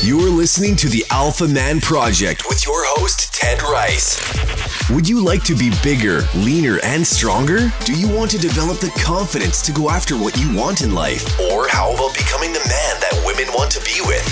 You're listening to the Alpha Man Project with your host, Ted Rice. Would you like to be bigger, leaner, and stronger? Do you want to develop the confidence to go after what you want in life? Or how about becoming the man that women want to be with?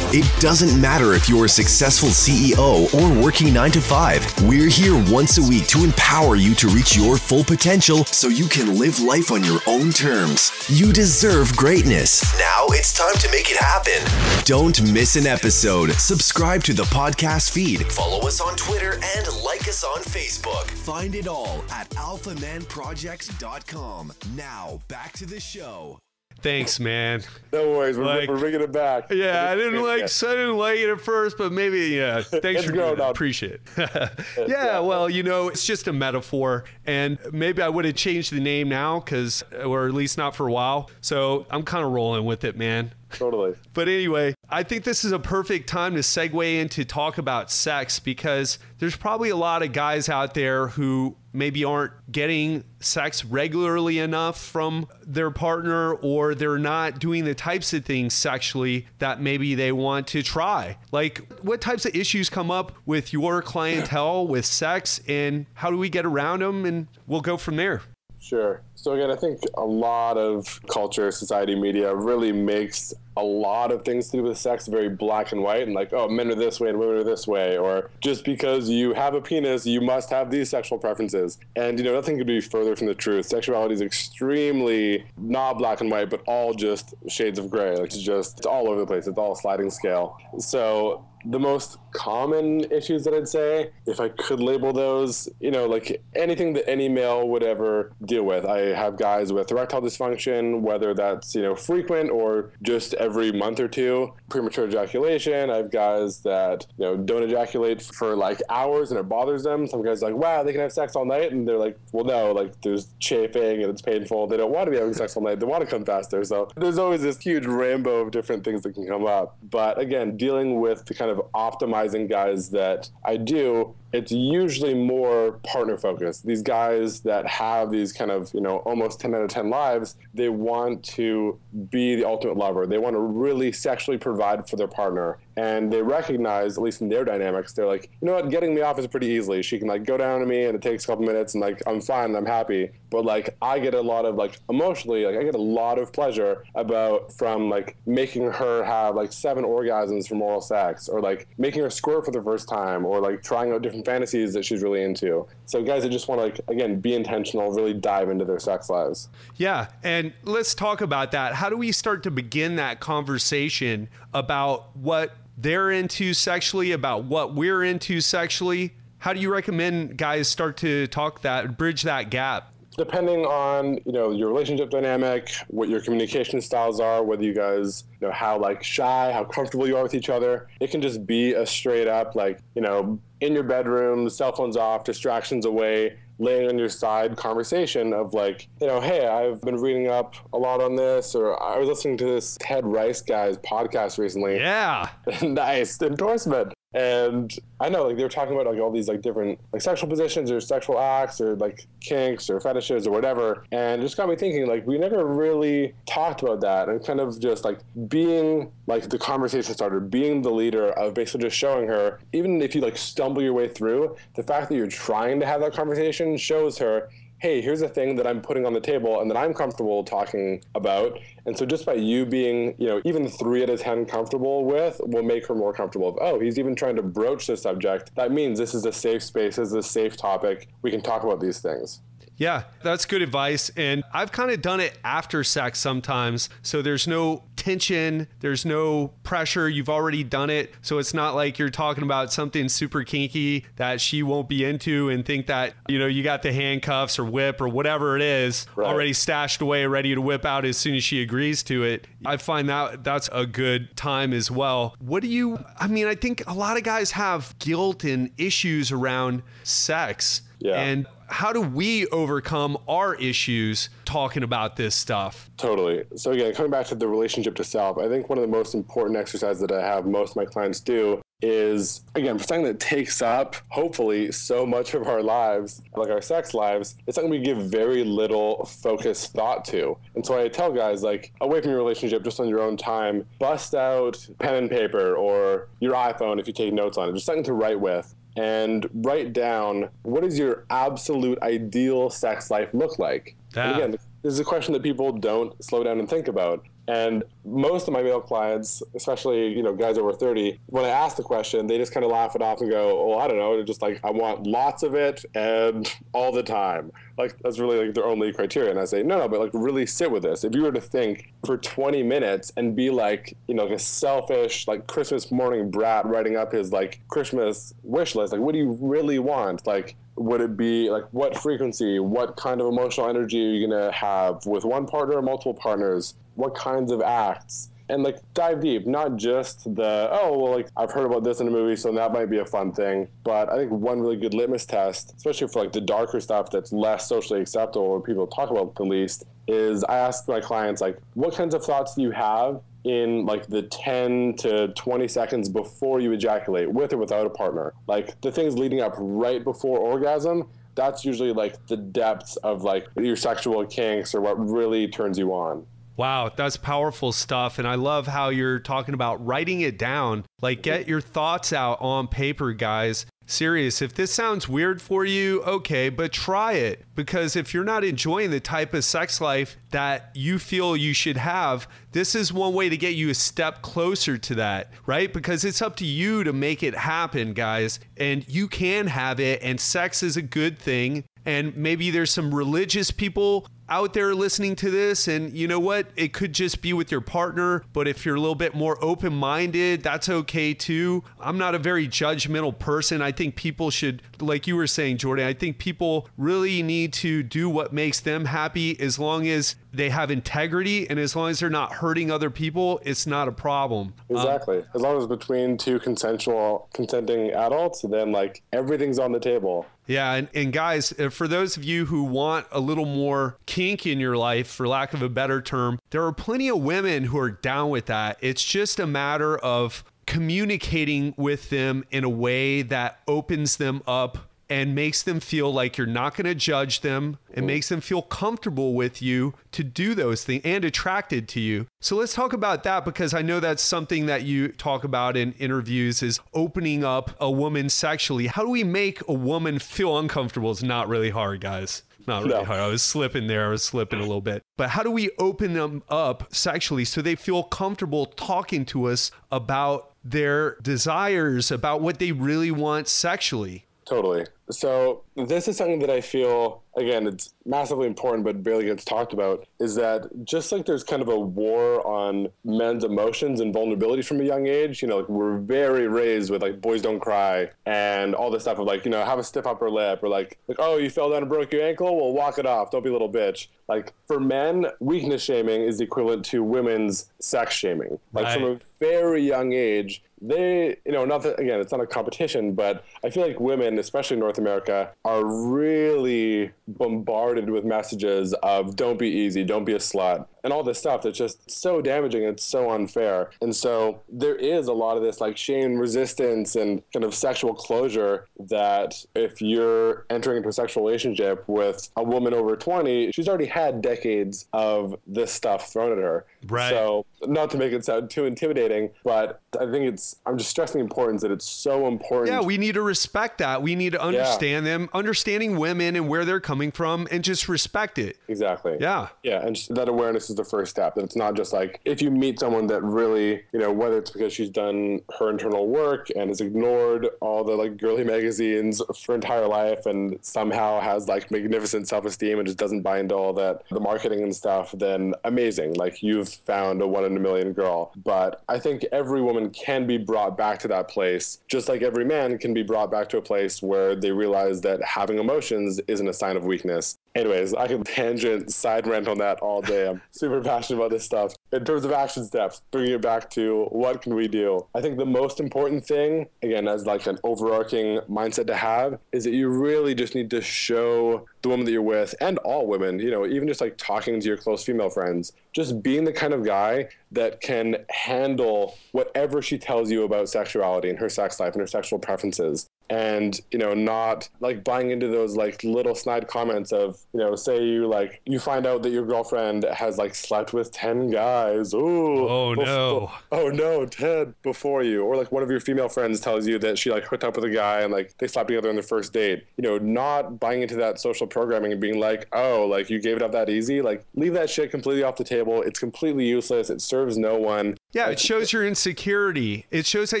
It doesn't matter if you're a successful CEO or working 9 to 5. We're here once a week to empower you to reach your full potential so you can live life on your own terms. You deserve greatness. Now it's time to make it happen. Don't miss an episode. Subscribe to the podcast feed, follow us on Twitter, and like us on Facebook. Find it all at alphamanprojects.com. Now, back to the show. Thanks, man. No worries, we're, Like- we're bringing it back. Yeah, I didn't like I didn't like it at first, but maybe yeah. Thanks for grown doing that. Appreciate it. yeah, well, you know, it's just a metaphor, and maybe I would have changed the name now, because or at least not for a while. So I'm kind of rolling with it, man. Totally. But anyway, I think this is a perfect time to segue into talk about sex because there's probably a lot of guys out there who maybe aren't getting sex regularly enough from their partner or they're not doing the types of things sexually that maybe they want to try. Like, what types of issues come up with your clientele with sex and how do we get around them? And we'll go from there. Sure. So again, I think a lot of culture, society, media really makes a lot of things to do with sex very black and white and like, oh, men are this way and women are this way, or just because you have a penis, you must have these sexual preferences. And you know, nothing could be further from the truth. Sexuality is extremely not black and white, but all just shades of gray. Like it's just it's all over the place. It's all a sliding scale. So the most common issues that I'd say, if I could label those, you know, like anything that any male would ever deal with. I have guys with erectile dysfunction, whether that's, you know, frequent or just every month or two, premature ejaculation. I have guys that, you know, don't ejaculate for like hours and it bothers them. Some guys like, wow, they can have sex all night. And they're like, well, no, like there's chafing and it's painful. They don't want to be having sex all night. They want to come faster. So there's always this huge rainbow of different things that can come up. But again, dealing with the kind of optimizing guys that I do, it's usually more partner focused. These guys that have these kind of, you know, almost 10 out of 10 lives, they want to be the ultimate lover. They want to really sexually provide for their partner. And they recognize, at least in their dynamics, they're like, you know what, getting me off is pretty easily. She can like go down to me and it takes a couple minutes and like I'm fine I'm happy. But like I get a lot of like emotionally, like I get a lot of pleasure about from like making her have like seven orgasms from oral sex or like making her squirt for the first time or like trying out different fantasies that she's really into. So guys that just want to like again be intentional, really dive into their sex lives. Yeah, and let's talk about that. How do we start to begin that conversation about what they're into sexually, about what we're into sexually? How do you recommend guys start to talk that, bridge that gap? Depending on you know your relationship dynamic what your communication styles are whether you guys you know how like shy how comfortable you are with each other it can just be a straight up like you know in your bedroom cell phones off distractions away laying on your side conversation of like you know hey i've been reading up a lot on this or i was listening to this ted rice guy's podcast recently Yeah. nice endorsement. And I know, like they were talking about like all these like different like sexual positions or sexual acts or like kinks or fetishes or whatever, and it just got me thinking like we never really talked about that. And kind of just like being like the conversation starter, being the leader of basically just showing her, even if you like stumble your way through, the fact that you're trying to have that conversation shows her hey, here's a thing that I'm putting on the table and that I'm comfortable talking about. And so just by you being, you know, even three out of 10 comfortable with will make her more comfortable. Of, oh, he's even trying to broach the subject. That means this is a safe space, this is a safe topic. We can talk about these things. Yeah, that's good advice. And I've kind of done it after sex sometimes. So there's no tension, there's no pressure. You've already done it. So it's not like you're talking about something super kinky that she won't be into and think that, you know, you got the handcuffs or whip or whatever it is Right. already stashed away, ready to whip out as soon as she agrees to it. I find that that's a good time as well. What do you, I mean, I think a lot of guys have guilt and issues around sex. Yeah. And how do we overcome our issues talking about this stuff? Totally. So again, coming back to the relationship to self, I think one of the most important exercises that I have most of my clients do is again for something that takes up hopefully so much of our lives, like our sex lives, it's something we give very little focused thought to. And so I tell guys like away from your relationship, just on your own time, bust out pen and paper or your iPhone if you take notes on it, just something to write with and write down what does your absolute ideal sex life look like. And ah. again, this is a question that people don't slow down and think about. And most of my male clients, especially you know guys over 30, when I ask the question, they just kind of laugh it off and go, "Oh, I don't know." They're just like, "I want lots of it and all the time." Like that's really like their only criteria. And I say, "No, no, but like really sit with this. If you were to think for 20 minutes and be like, you know, like a selfish like Christmas morning brat writing up his like Christmas wish list, like what do you really want? Like would it be like what frequency what kind of emotional energy are you going to have with one partner or multiple partners what kinds of acts and like dive deep not just the oh well like i've heard about this in a movie so that might be a fun thing but i think one really good litmus test especially for like the darker stuff that's less socially acceptable or people talk about the least is i ask my clients like what kinds of thoughts do you have in like the 10 to 20 seconds before you ejaculate with or without a partner? Like the things leading up right before orgasm that's usually like the depths of like your sexual kinks or what really turns you on Wow, that's powerful stuff. And I love how you're talking about writing it down. Like, get your thoughts out on paper, guys. Serious, if this sounds weird for you, okay, but try it. Because if you're not enjoying the type of sex life that you feel you should have, this is one way to get you a step closer to that, right? Because it's up to you to make it happen, guys. And you can have it, and sex is a good thing. And maybe there's some religious people out there listening to this and you know what it could just be with your partner but if you're a little bit more open-minded that's okay too i'm not a very judgmental person i think people should like you were saying jordan i think people really need to do what makes them happy as long as they have integrity and as long as they're not hurting other people it's not a problem. Exactly. Um, as long as between two consensual consenting adults then like everything's on the table. Yeah, and, and guys, uh, for those of you who want a little more kink in your life, for lack of a better term, there are plenty of women who are down with that. It's just a matter of communicating with them in a way that opens them up and makes them feel like you're not going to judge them and mm-hmm. makes them feel comfortable with you to do those things and attracted to you. So let's talk about that because I know that's something that you talk about in interviews is opening up a woman sexually. How do we make a woman feel uncomfortable? It's not really hard, guys. Not really no. hard. I was slipping there. I was slipping a little bit. But how do we open them up sexually so they feel comfortable talking to us about their desires, about what they really want sexually? Totally. So this is something that I feel again it's massively important but barely gets talked about is that just like there's kind of a war on men's emotions and vulnerability from a young age you know like we're very raised with like boys don't cry and all this stuff of like you know have a stiff upper lip or like like oh you fell down and broke your ankle? Well walk it off. Don't be a little bitch. Like for men weakness shaming is equivalent to women's sex shaming. Like right. from a very young age they, you know, not that again, it's not a competition, but I feel like women, especially in North America, are really bombarded with messages of don't be easy, don't be a slut, and all this stuff that's just so damaging. It's so unfair. And so there is a lot of this like shame resistance and kind of sexual closure that if you're entering into a sexual relationship with a woman over 20, she's already had decades of this stuff thrown at her. Right. So not to make it sound too intimidating, but I think it's, I'm just stressing the importance that it's so important. Yeah, we need to respect that. We need to understand yeah. them, understanding women and where they're coming from and just respect it. Exactly. Yeah. Yeah. And that awareness is the first step. That it's not just like if you meet someone that really, you know, whether it's because she's done her internal work and has ignored all the like girly magazines for her entire life and somehow has like magnificent self esteem and just doesn't buy into all that, the marketing and stuff, then amazing. Like you've found a one in a million girl. But I think every woman can be brought back to that place, just like every man can be brought back to a place where they realize that having emotions isn't a sign of weakness. Anyways, I can tangent side rant on that all day. I'm super passionate about this stuff. In terms of action steps, bringing it back to what can we do? I think the most important thing, again, as like an overarching mindset to have, is that you really just need to show the woman that you're with and all women, you know, even just like talking to your close female friends, just being the kind of guy that can handle whatever she tells you about sexuality and her sex life and her sexual preferences and you know not like buying into those like little snide comments of you know say you like you find out that your girlfriend has like slept with 10 guys. Ooh, oh no. Oh, oh no 10 before you. Or like one of your female friends tells you that she like hooked up with a guy and like they slept together on their first date. You know not buying into that social programming and being like oh like you gave it up that easy. Like leave that shit completely off the table. It's completely useless. It serves no one. Yeah, it shows your insecurity. It shows that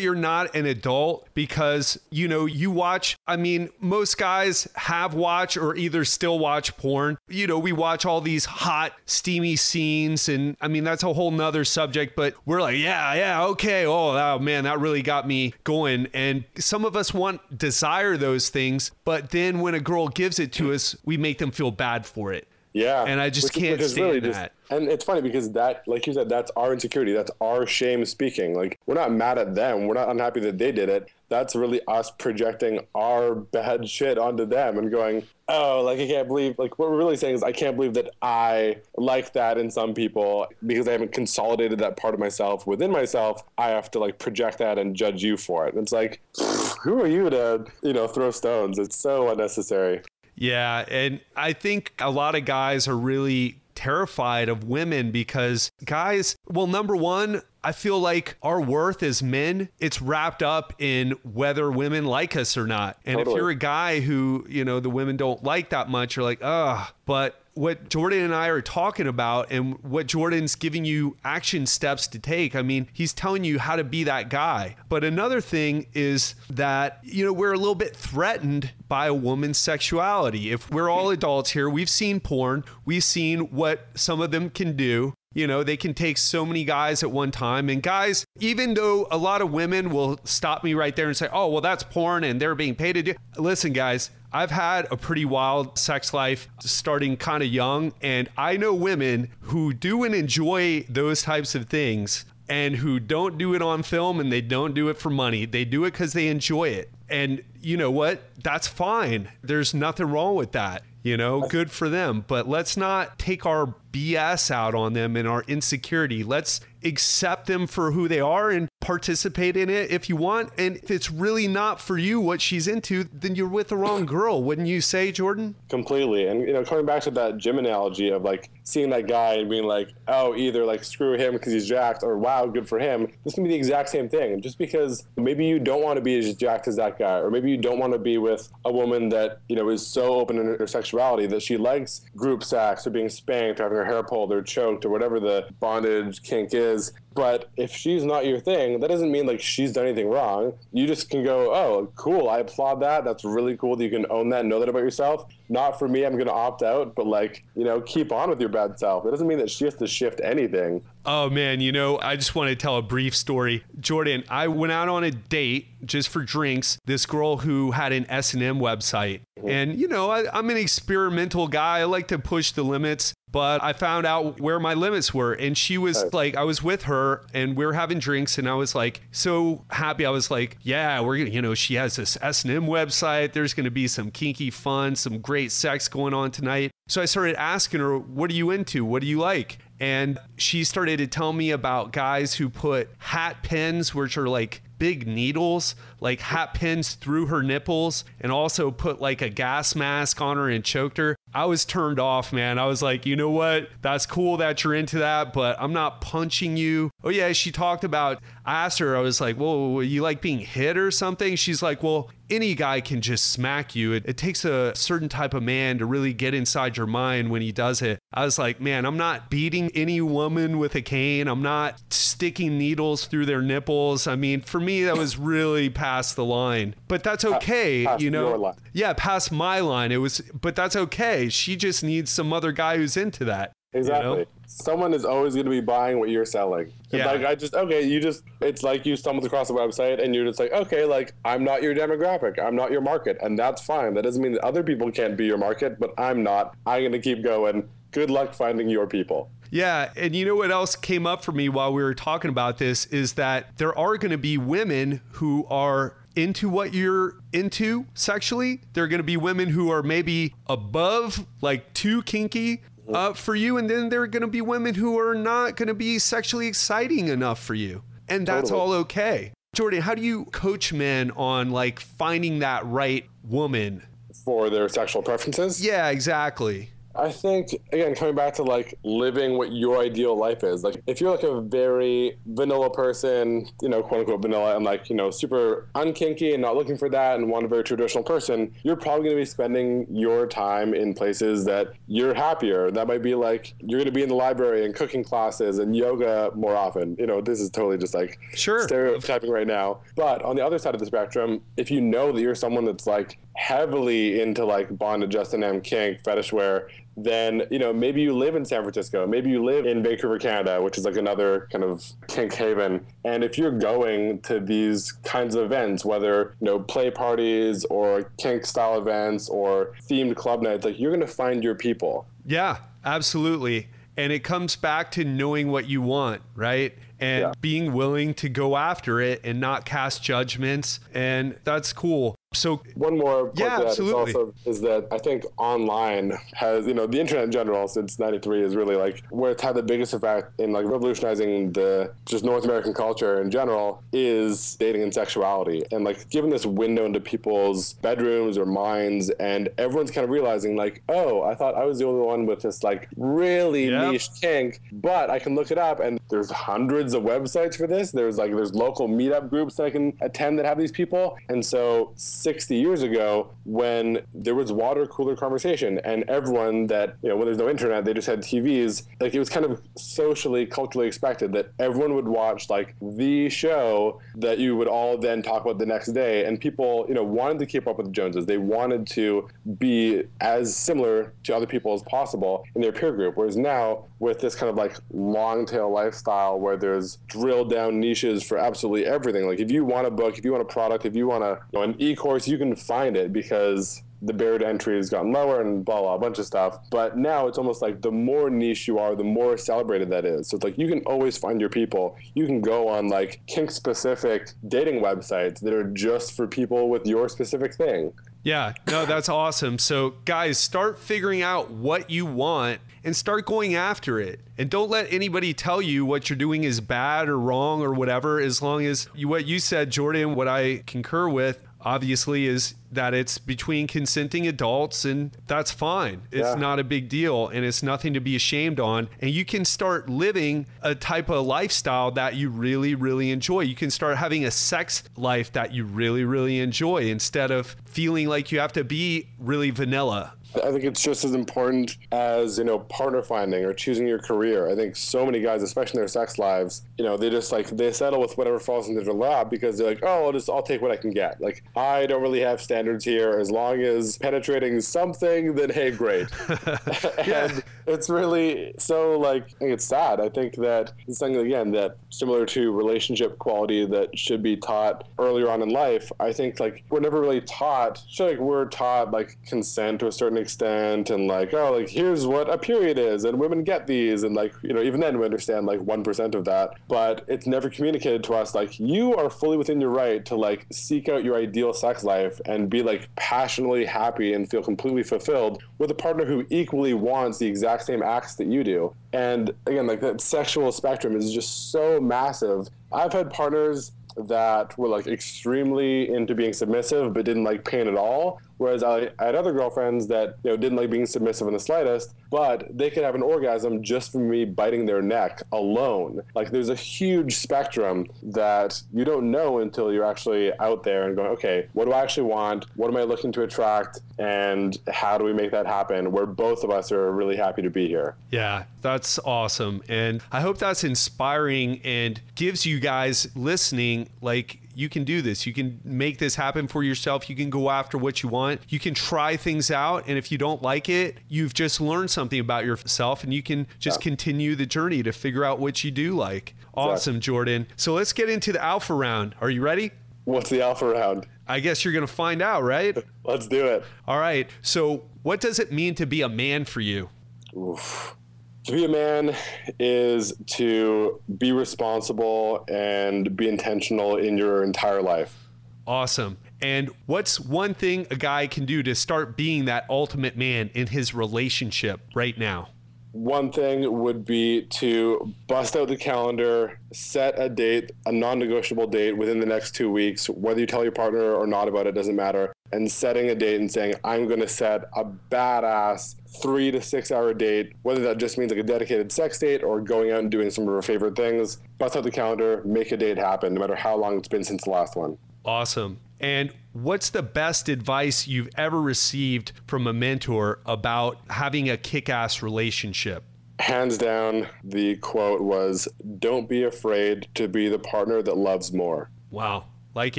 you're not an adult because, you know, you watch, I mean, most guys have watched or either still watch porn. You know, we watch all these hot, steamy scenes. And I mean, that's a whole nother subject, but we're like, yeah, yeah, okay. Oh, oh man, that really got me going. And some of us want, desire those things. But then when a girl gives it to us, we make them feel bad for it. Yeah. And I just which, can't which stand really that. Just, and it's funny because that, like you said, that's our insecurity. That's our shame speaking. Like, we're not mad at them. We're not unhappy that they did it. That's really us projecting our bad shit onto them and going, oh, like, I can't believe, like, what we're really saying is, I can't believe that I like that in some people because I haven't consolidated that part of myself within myself. I have to, like, project that and judge you for it. And it's like, who are you to, you know, throw stones? It's so unnecessary. Yeah. And I think a lot of guys are really terrified of women because guys, well, number one, I feel like our worth as men, it's wrapped up in whether women like us or not. And totally. if you're a guy who, you know, the women don't like that much, you're like, ugh. But what Jordan and I are talking about and what Jordan's giving you action steps to take. I mean, he's telling you how to be that guy. But another thing is that, you know, we're a little bit threatened by a woman's sexuality. If we're all adults here, we've seen porn, we've seen what some of them can do. You know, they can take so many guys at one time. And guys, even though a lot of women will stop me right there and say, oh, well, that's porn and they're being paid to do. Listen, guys, I've had a pretty wild sex life starting kind of young, and I know women who do and enjoy those types of things and who don't do it on film and they don't do it for money. They do it because they enjoy it. And you know what? That's fine. There's nothing wrong with that. You know, good for them. But let's not take our BS out on them and our insecurity. Let's accept them for who they are and participate in it if you want. And if it's really not for you what she's into, then you're with the wrong girl, wouldn't you say, Jordan? Completely. And you know, coming back to that gym analogy of like seeing that guy and being like, oh, either like screw him because he's jacked or wow, good for him. This can be the exact same thing. Just because maybe you don't want to be as jacked as that guy, or maybe you don't want to be with a woman that, you know, is so open in her sexuality that she likes group sex or being spanked or having her hair pulled or choked or whatever the bondage kink is. But if she's not your thing, that doesn't mean like she's done anything wrong. You just can go, oh, cool. I applaud that. That's really cool that you can own that and know that about yourself. Not for me. I'm going to opt out, but like, you know, keep on with your bad self. It doesn't mean that she has to shift anything. Oh man, you know, I just want to tell a brief story. Jordan, I went out on a date just for drinks. This girl who had an S&M website. Mm-hmm. And you know, I, I'm an experimental guy. I like to push the limits but I found out where my limits were. And she was like, I was with her and we were having drinks, and I was like, so happy. I was like, yeah, we're gonna, you know, she has this S and M website. There's gonna be some kinky fun, some great sex going on tonight. So I started asking her, what are you into? What do you like? And she started to tell me about guys who put hat pins, which are like big needles, like hat pins through her nipples, and also put like a gas mask on her and choked her. I was turned off, man. I was like, you know what? That's cool that you're into that, but I'm not punching you. Oh, yeah. She talked about, I asked her, I was like, whoa, you like being hit or something? She's like, well, any guy can just smack you. It, it, takes a certain type of man to really get inside your mind when he does it. I was like, man, I'm not beating any woman with a cane. I'm not sticking needles through their nipples. I mean, for me, that was really past the line. But that's okay, past you know. Yeah, past my line. It was, but that's okay. She just needs some other guy who's into that. Exactly. You know? Someone is always going to be buying what you're selling. Yeah. like I just okay, you just it's like you stumbled across a website and you're just like, okay, like I'm not your demographic, I'm not your market, and that's fine. That doesn't mean that other people can't be your market, but I'm not. I'm going to keep going. Good luck finding your people. Yeah, and you know what else came up for me while we were talking about this is that there are going to be women who are into what you're into sexually. There are going to be women who are maybe above, like too kinky uh, for you, and then there are going to be women who are not going to be sexually exciting enough for you, and that's Totally. all okay. Jordan, how do you coach men on like finding that right woman? For their sexual preferences. Yeah, exactly. I think again coming back to like living what your ideal life is. Like if you're like a very vanilla person, you know, quote unquote vanilla and like, you know, super unkinky and not looking for that and want a very traditional person, you're probably gonna be spending your time in places that you're happier. That might be like you're gonna be in the library and cooking classes and yoga more often. You know, this is totally just like Sure. stereotyping right now. But on the other side of the spectrum, if you know that you're someone that's like heavily into like bondage, S and M, kink, fetish wear, then you know maybe you live in San Francisco, maybe you live in Vancouver, Canada, which is like another kind of kink haven. And if you're going to these kinds of events, whether you know play parties or kink style events or themed club nights, like you're gonna find your people. Yeah, absolutely. And it comes back to knowing what you want, right? And Yeah. being willing to go after it and not cast judgments. And that's cool. So, One more point Yeah, that is absolutely. also is that I think online has you know the internet in general since '93 is really like where it's had the biggest effect in like revolutionizing the just North American culture in general is dating and sexuality and like giving this window into people's bedrooms or minds and everyone's kind of realizing like oh I thought I was the only one with this like really Yep. niche kink but I can look it up and there's hundreds of websites for this there's like there's local meetup groups that I can attend that have these people and so 60 years ago when there was water cooler conversation and everyone that you know when there's no internet they just had TVs like it was kind of socially culturally expected that everyone would watch like the show that you would all then talk about the next day and people you know wanted to keep up with the Joneses they wanted to be as similar to other people as possible in their peer group whereas now with this kind of like long tail lifestyle where there's drilled down niches for absolutely everything. Like if you want a book, if you want a product, if you want a you know, an e-course, you can find it because the barrier to entry has gotten lower and blah blah a bunch of stuff. But now it's almost like the more niche you are, the more celebrated that is. So it's like you can always find your people. You can go on like kink specific dating websites that are just for people with your specific thing. yeah, no, that's awesome. So, guys, start figuring out what you want and start going after it. And don't let anybody tell you what you're doing is bad or wrong or whatever, as long as you, what you said, Jordan, what I concur with, obviously, is that it's between consenting adults and that's fine. It's Yeah. not a big deal and it's nothing to be ashamed on. And you can start living a type of lifestyle that you really, really enjoy. You can start having a sex life that you really, really enjoy instead of feeling like you have to be really vanilla. I think it's just as important as you know partner finding or choosing your career. I think so many guys, especially in their sex lives, you know, they just like they settle with whatever falls into their lap because they're like, oh, I'll just I'll take what I can get. Like I don't really have standards here. As long as penetrating something, then hey, great. and it's really so like it's sad. I think that it's something again that similar to relationship quality that should be taught earlier on in life. I think like we're never really taught. Sure, like we're taught like consent to a certain extent and like oh like here's what a period is and women get these and like you know even then we understand like one percent of that. But it's never communicated to us like you are fully within your right to like seek out your ideal sex life and be like passionately happy and feel completely fulfilled with a partner who equally wants the exact same acts that you do. And again, like that sexual spectrum is just so massive. I've had partners that were like extremely into being submissive but didn't like pain at all. Whereas I, I had other girlfriends that you know didn't like being submissive in the slightest, but they could have an orgasm just from me biting their neck alone. Like there's a huge spectrum that you don't know until you're actually out there and going, okay, what do I actually want? What am I looking to attract? And how do we make that happen? Where both of us are really happy to be here. Yeah, that's awesome. And I hope that's inspiring and gives you guys listening like you can do this. You can make this happen for yourself. You can go after what you want. You can try things out. And if you don't like it, you've just learned something about yourself and you can just yeah. continue the journey to figure out what you do like. Awesome, exactly. Jordan. So let's get into the alpha round. Are you ready? What's the alpha round? I guess you're going to find out, right? let's do it. All right. So, what does it mean to be a man for you? Oof. To be a man is to be responsible and be intentional in your entire life. Awesome. And what's one thing a guy can do to start being that ultimate man in his relationship right now? One thing would be to bust out the calendar, set a date, a non negotiable date within the next two weeks. Whether you tell your partner or not about it doesn't matter. And setting a date and saying, I'm going to set a badass three to six hour date, whether that just means like a dedicated sex date or going out and doing some of her favorite things. Bust out the calendar, make a date happen, no matter how long it's been since the last one. Awesome. And what's the best advice you've ever received from a mentor about having a kick ass relationship? Hands down, the quote was Don't be afraid to be the partner that loves more. Wow, like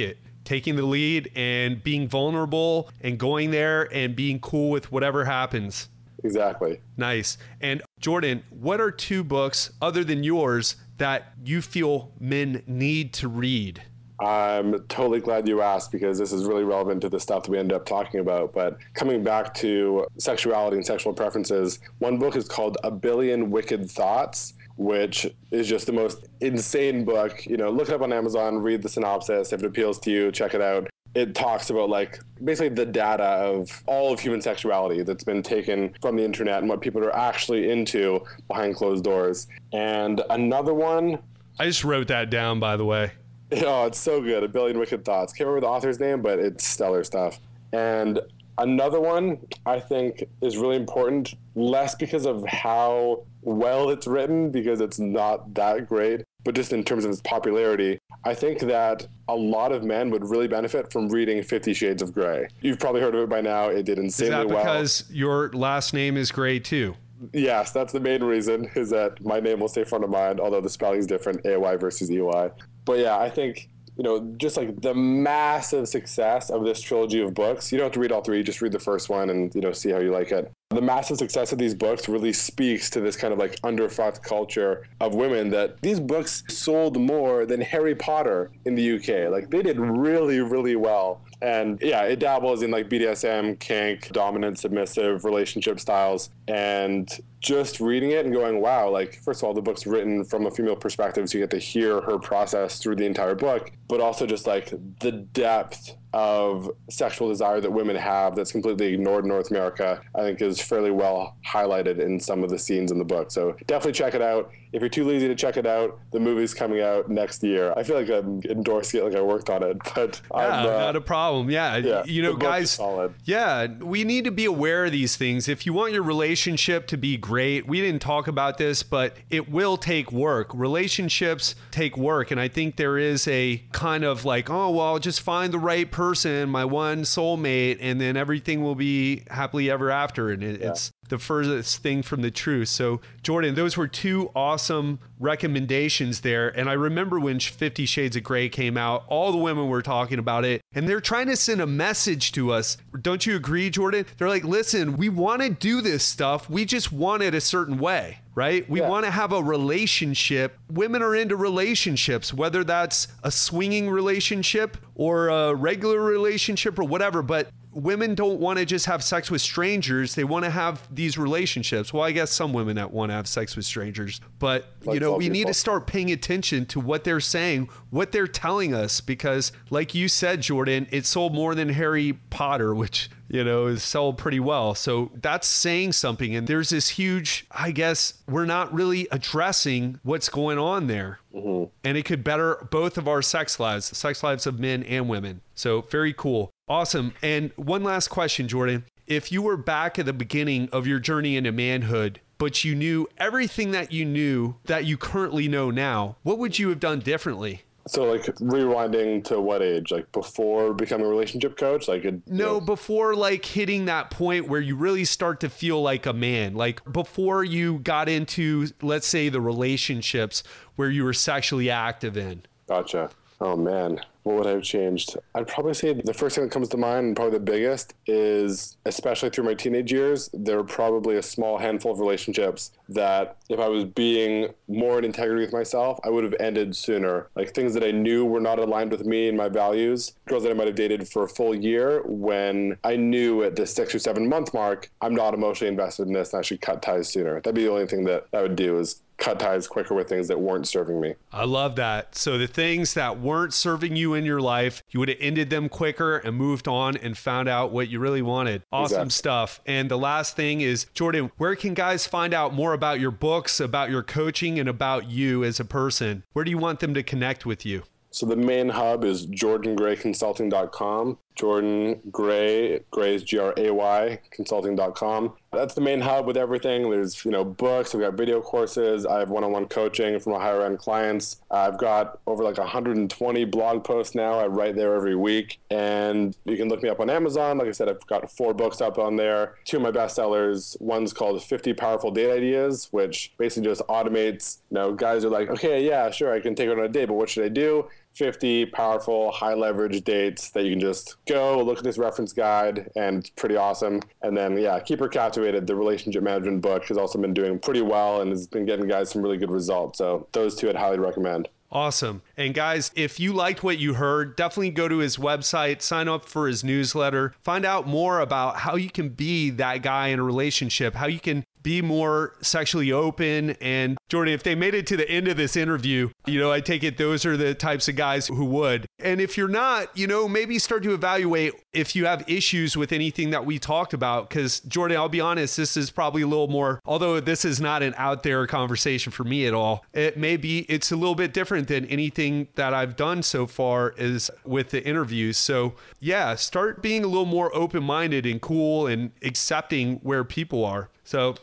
it. Taking the lead and being vulnerable and going there and being cool with whatever happens. Exactly. Nice. And Jordan, what are two books other than yours that you feel men need to read? I'm totally glad you asked because this is really relevant to the stuff that we ended up talking about. But coming back to sexuality and sexual preferences, one book is called A Billion Wicked Thoughts, which is just the most insane book. You know, look it up on Amazon, read the synopsis. If it appeals to you, check it out. It talks about like basically the data of all of human sexuality that's been taken from the internet and what people are actually into behind closed doors. And another one. I just wrote that down, by the way. Oh, it's so good. A Billion Wicked Thoughts. Can't remember the author's name, but it's stellar stuff. And another one I think is really important, less because of how well it's written, because it's not that great, but just in terms of its popularity. I think that a lot of men would really benefit from reading Fifty Shades of Grey. You've probably heard of it by now. It did insanely well. Is that because well. your last name is Grey too? Yes, that's the main reason. Is that my name will stay front of mind, although the spelling is different, AY versus EY but yeah, I think you know just like the massive success of this trilogy of books. You don't have to read all three; just read the first one and you know see how you like it. The massive success of these books really speaks to this kind of like underfucked culture of women that these books sold more than Harry Potter in the UK. Like they did really, really well. And yeah, it dabbles in like BDSM, kink, dominant, submissive relationship styles. And just reading it and going, wow, like, first of all, the book's written from a female perspective, so you get to hear her process through the entire book, but also just like the depth of sexual desire that women have that's completely ignored in North America, I think is fairly well highlighted in some of the scenes in the book. So definitely check it out. If you're too lazy to check it out, the movie's coming out next year. I feel like I'm endorsing it like I worked on it, but yeah, uh, not a problem. Yeah, yeah you know, guys. Yeah, we need to be aware of these things. If you want your relationship to be great, we didn't talk about this, but it will take work. Relationships take work, and I think there is a kind of like, oh well, I'll just find the right person person, my one soulmate, and then everything will be happily ever after. And it, yeah. it's the furthest thing from the truth. So, Jordan, those were two awesome recommendations there. And I remember when Fifty Shades of Grey came out, all the women were talking about it, and they're trying to send a message to us. Don't you agree, Jordan? They're like, listen, we want to do this stuff, we just want it a certain way right? We yeah. want to have a relationship. Women are into relationships, whether that's a swinging relationship or a regular relationship or whatever. But women don't want to just have sex with strangers. They want to have these relationships. Well, I guess some women that want to have sex with strangers, but like you know, we need to start paying attention to what they're saying, what they're telling us, because like you said, Jordan, it sold more than Harry Potter, which you know, is sold pretty well. So that's saying something. And there's this huge, I guess, we're not really addressing what's going on there. Mm-hmm. And it could better both of our sex lives, the sex lives of men and women. So very cool. Awesome. And one last question, Jordan. If you were back at the beginning of your journey into manhood, but you knew everything that you knew that you currently know now, what would you have done differently? So, like rewinding to what age? Like before becoming a relationship coach? Like, no, know. before like hitting that point where you really start to feel like a man. Like before you got into, let's say, the relationships where you were sexually active in. Gotcha. Oh man, what would I have changed? I'd probably say the first thing that comes to mind, and probably the biggest, is especially through my teenage years, there were probably a small handful of relationships that if I was being more in integrity with myself, I would have ended sooner. Like things that I knew were not aligned with me and my values. Girls that I might have dated for a full year when I knew at the six or seven month mark, I'm not emotionally invested in this and I should cut ties sooner. That'd be the only thing that I would do is cut ties quicker with things that weren't serving me. I love that. So the things that weren't serving you in your life, you would have ended them quicker and moved on and found out what you really wanted. Awesome exactly. stuff. And the last thing is, Jordan, where can guys find out more about your books, about your coaching, and about you as a person? Where do you want them to connect with you? So the main hub is jordangrayconsulting.com. Jordan Gray, Gray's G R A Y, consulting.com. That's the main hub with everything. There's, you know, books, we've got video courses, I have one on one coaching from higher end clients. I've got over like 120 blog posts now. I write there every week. And you can look me up on Amazon. Like I said, I've got four books up on there. Two of my bestsellers. One's called 50 Powerful Date Ideas, which basically just automates, you know, guys are like, okay, yeah, sure, I can take it on a date, but what should I do? 50 powerful, high leverage dates that you can just go look at this reference guide and it's pretty awesome. And then, yeah, keep her captivated. The relationship management book has also been doing pretty well and has been getting guys some really good results. So, those two I'd highly recommend. Awesome. And guys, if you liked what you heard, definitely go to his website, sign up for his newsletter, find out more about how you can be that guy in a relationship, how you can be more sexually open. And Jordan, if they made it to the end of this interview, you know, I take it those are the types of guys who would. And if you're not, you know, maybe start to evaluate if you have issues with anything that we talked about. Because, Jordan, I'll be honest, this is probably a little more, although this is not an out there conversation for me at all, it may be, it's a little bit different than anything that I've done so far is with the interviews. So, yeah, start being a little more open minded and cool and accepting where people are. So,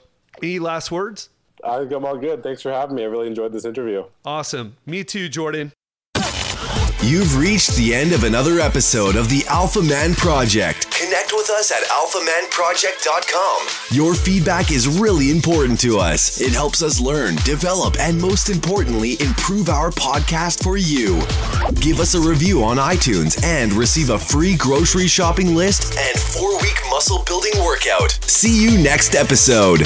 any last words? I think I'm all good. Thanks for having me. I really enjoyed this interview. Awesome. Me too, Jordan. You've reached the end of another episode of the Alpha Man Project. Connect with us at alphamanproject.com. Your feedback is really important to us. It helps us learn, develop, and most importantly, improve our podcast for you. Give us a review on iTunes and receive a free grocery shopping list and four week muscle building workout. See you next episode.